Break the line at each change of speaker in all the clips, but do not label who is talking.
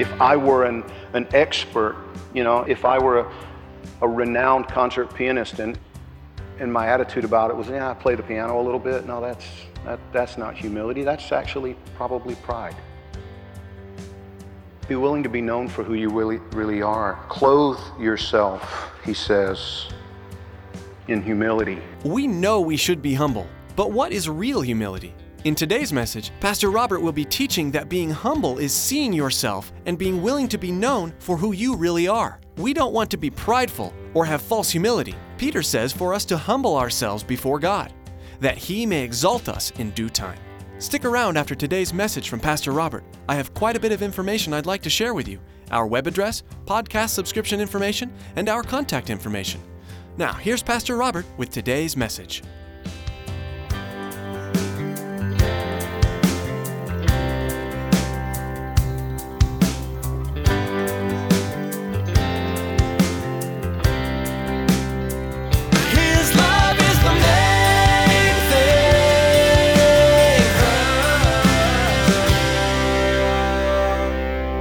If I were an, an expert, you know, if I were a, a renowned concert pianist and, and my attitude about it was, yeah, I play the piano a little bit. No, that's, that, that's not humility. That's actually probably pride. Be willing to be known for who you really, really are. Clothe yourself, he says, in humility.
We know we should be humble, but what is real humility? In today's message, Pastor Robert will be teaching that being humble is seeing yourself and being willing to be known for who you really are. We don't want to be prideful or have false humility. Peter says for us to humble ourselves before God, that He may exalt us in due time. Stick around after today's message from Pastor Robert. I have quite a bit of information I'd like to share with you our web address, podcast subscription information, and our contact information. Now, here's Pastor Robert with today's message.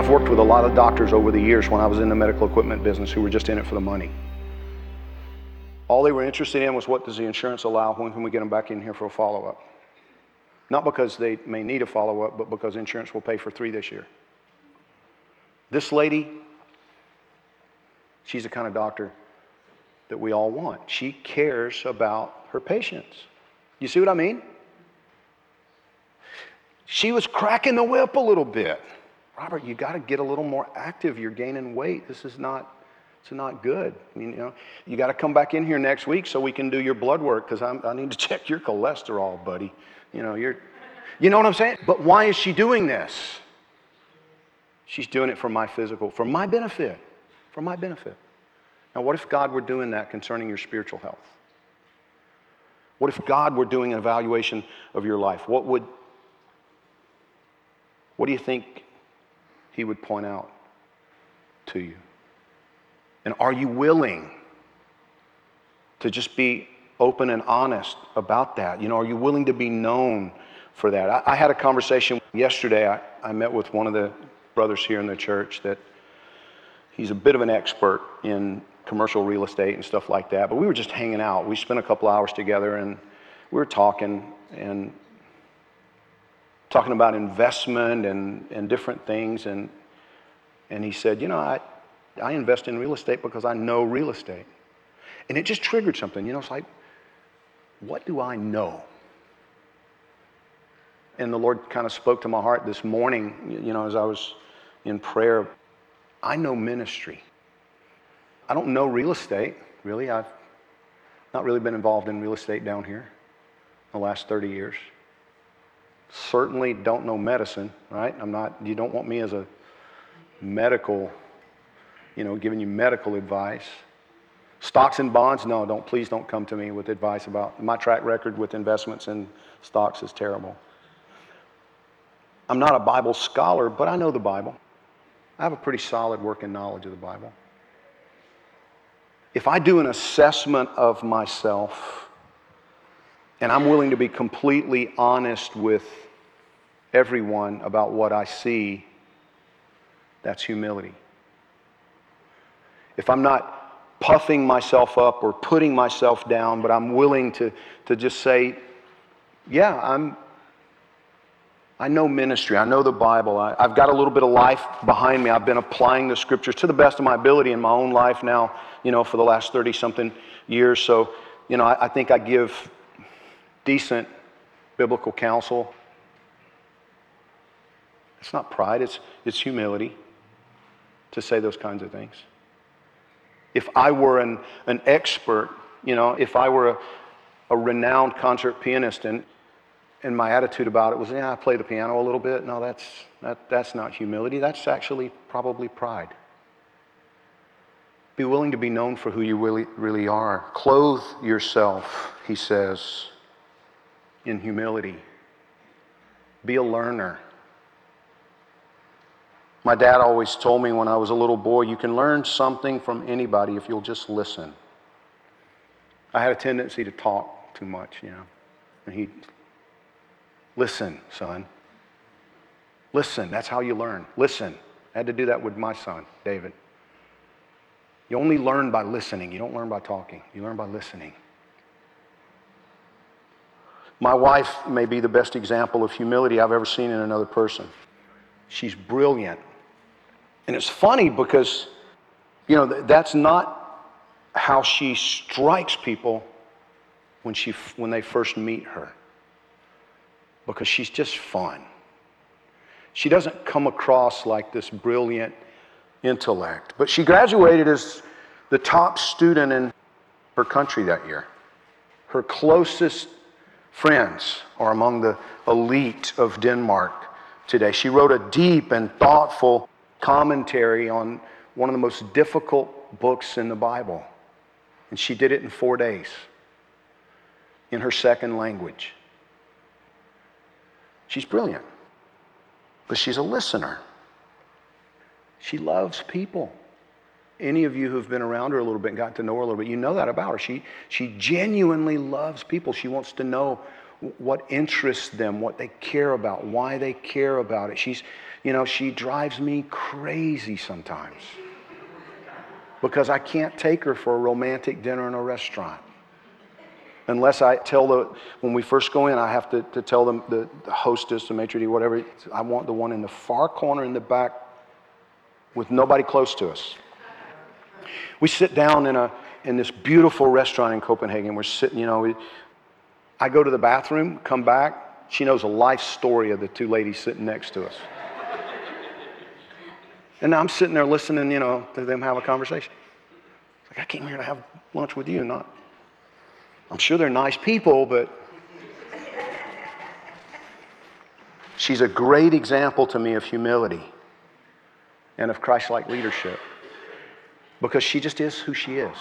I've worked with a lot of doctors over the years when I was in the medical equipment business who were just in it for the money. All they were interested in was what does the insurance allow? When can we get them back in here for a follow up? Not because they may need a follow up, but because insurance will pay for three this year. This lady, she's the kind of doctor that we all want. She cares about her patients. You see what I mean? She was cracking the whip a little bit. Robert, you got to get a little more active. You're gaining weight. This is not, it's not good. You know, you got to come back in here next week so we can do your blood work because I need to check your cholesterol, buddy. You know, you're, you know what I'm saying? But why is she doing this? She's doing it for my physical, for my benefit, for my benefit. Now, what if God were doing that concerning your spiritual health? What if God were doing an evaluation of your life? What would, what do you think He would point out to you? And are you willing to just be open and honest about that? You know, are you willing to be known for that? I, I had a conversation yesterday. I, I met with one of the brothers here in the church that he's a bit of an expert in commercial real estate and stuff like that. But we were just hanging out. We spent a couple hours together and we were talking and talking about investment and, and different things. And, and he said, You know, I, I invest in real estate because I know real estate. And it just triggered something. You know, it's like, what do I know? And the Lord kind of spoke to my heart this morning, you know, as I was in prayer. I know ministry. I don't know real estate, really. I've not really been involved in real estate down here the last 30 years. Certainly don't know medicine, right? I'm not, you don't want me as a medical, you know, giving you medical advice. Stocks and bonds, no, don't, please don't come to me with advice about my track record with investments in stocks is terrible. I'm not a Bible scholar, but I know the Bible. I have a pretty solid working knowledge of the Bible. If I do an assessment of myself and I'm willing to be completely honest with everyone about what I see, that's humility. If I'm not puffing myself up or putting myself down, but I'm willing to, to just say, yeah, I'm, I know ministry. I know the Bible. I, I've got a little bit of life behind me. I've been applying the scriptures to the best of my ability in my own life now, you know, for the last 30 something years. So, you know, I, I think I give decent biblical counsel. It's not pride, it's, it's humility to say those kinds of things. If I were an, an expert, you know, if I were a, a renowned concert pianist and, and my attitude about it was, yeah, I play the piano a little bit, no, that's, that, that's not humility. That's actually probably pride. Be willing to be known for who you really, really are. Clothe yourself, he says, in humility. Be a learner. My dad always told me when I was a little boy, you can learn something from anybody if you'll just listen. I had a tendency to talk too much, you know. And he, listen, son. Listen, that's how you learn. Listen. I had to do that with my son, David. You only learn by listening. You don't learn by talking. You learn by listening. My wife may be the best example of humility I've ever seen in another person. She's brilliant. And it's funny because, you know, that's not how she strikes people when, she, when they first meet her. Because she's just fun. She doesn't come across like this brilliant intellect. But she graduated as the top student in her country that year. Her closest friends are among the elite of Denmark today. She wrote a deep and thoughtful commentary on one of the most difficult books in the Bible. And she did it in four days in her second language. She's brilliant, but she's a listener. She loves people. Any of you who've been around her a little bit and got to know her a little bit, you know that about her. She, she genuinely loves people. She wants to know what interests them, what they care about, why they care about it. She's, you know, she drives me crazy sometimes because I can't take her for a romantic dinner in a restaurant. Unless I tell the, when we first go in, I have to, to tell them, the, the hostess, the maitre d', whatever, I want the one in the far corner in the back with nobody close to us. We sit down in, a, in this beautiful restaurant in Copenhagen. We're sitting, you know, I go to the bathroom, come back. She knows a life story of the two ladies sitting next to us. and I'm sitting there listening, you know, to them have a conversation. It's like, I came here to have lunch with you, not. I'm sure they're nice people, but she's a great example to me of humility and of Christ like leadership because she just is who she is.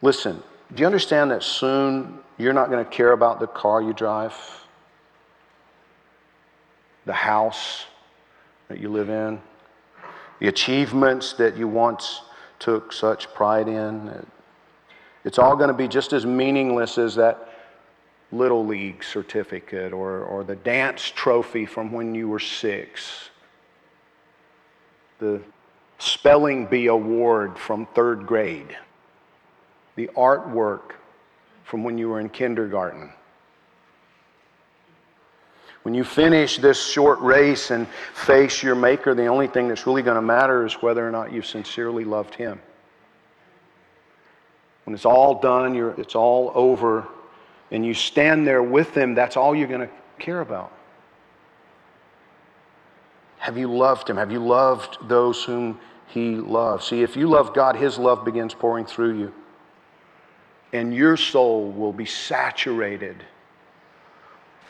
Listen, do you understand that soon you're not going to care about the car you drive, the house that you live in, the achievements that you once took such pride in? It's all going to be just as meaningless as that little league certificate or, or the dance trophy from when you were six the spelling bee award from third grade, the artwork from when you were in kindergarten. When you finish this short race and face your Maker, the only thing that's really going to matter is whether or not you sincerely loved Him. When it's all done, it's all over, and you stand there with Him, that's all you're going to care about. Have you loved him? Have you loved those whom he loves? See, if you love God, his love begins pouring through you. And your soul will be saturated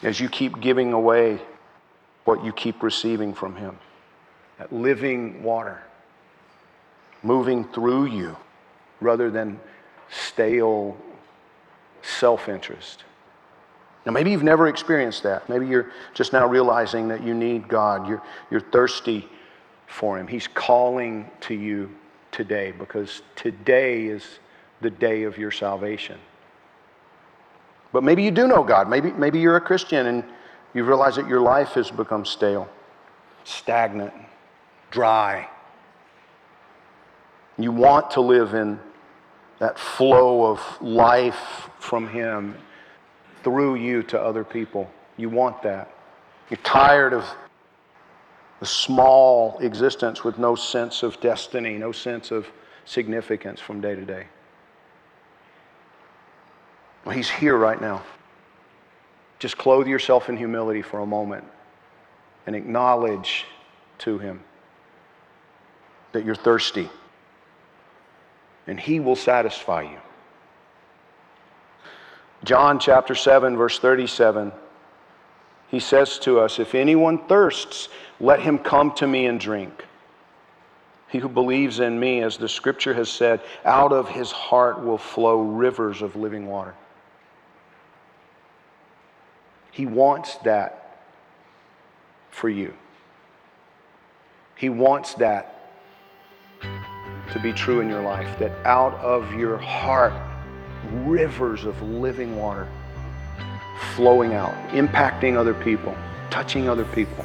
as you keep giving away what you keep receiving from him. That living water moving through you rather than stale self interest. Now, maybe you've never experienced that. Maybe you're just now realizing that you need God. You're, you're thirsty for Him. He's calling to you today because today is the day of your salvation. But maybe you do know God. Maybe, maybe you're a Christian and you realize that your life has become stale, stagnant, dry. You want to live in that flow of life from Him through you to other people. You want that. You're tired of the small existence with no sense of destiny, no sense of significance from day to day. Well, he's here right now. just clothe yourself in humility for a moment and acknowledge to Him that you're thirsty, and He will satisfy you. John chapter 7, verse 37, he says to us, If anyone thirsts, let him come to me and drink. He who believes in me, as the scripture has said, out of his heart will flow rivers of living water. He wants that for you. He wants that to be true in your life, that out of your heart, rivers of living water flowing out, impacting other people, touching other people.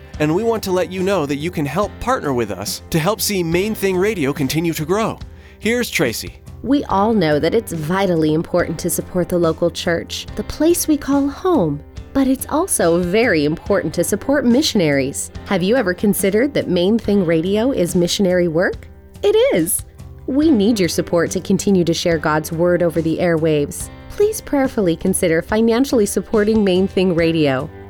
and we want to let you know that you can help partner with us to help see Main Thing Radio continue to grow. Here's Tracy.
We all know that it's vitally important to support the local church, the place we call home. But it's also very important to support missionaries. Have you ever considered that Main Thing Radio is missionary work? It is. We need your support to continue to share God's Word over the airwaves. Please prayerfully consider financially supporting Main Thing Radio.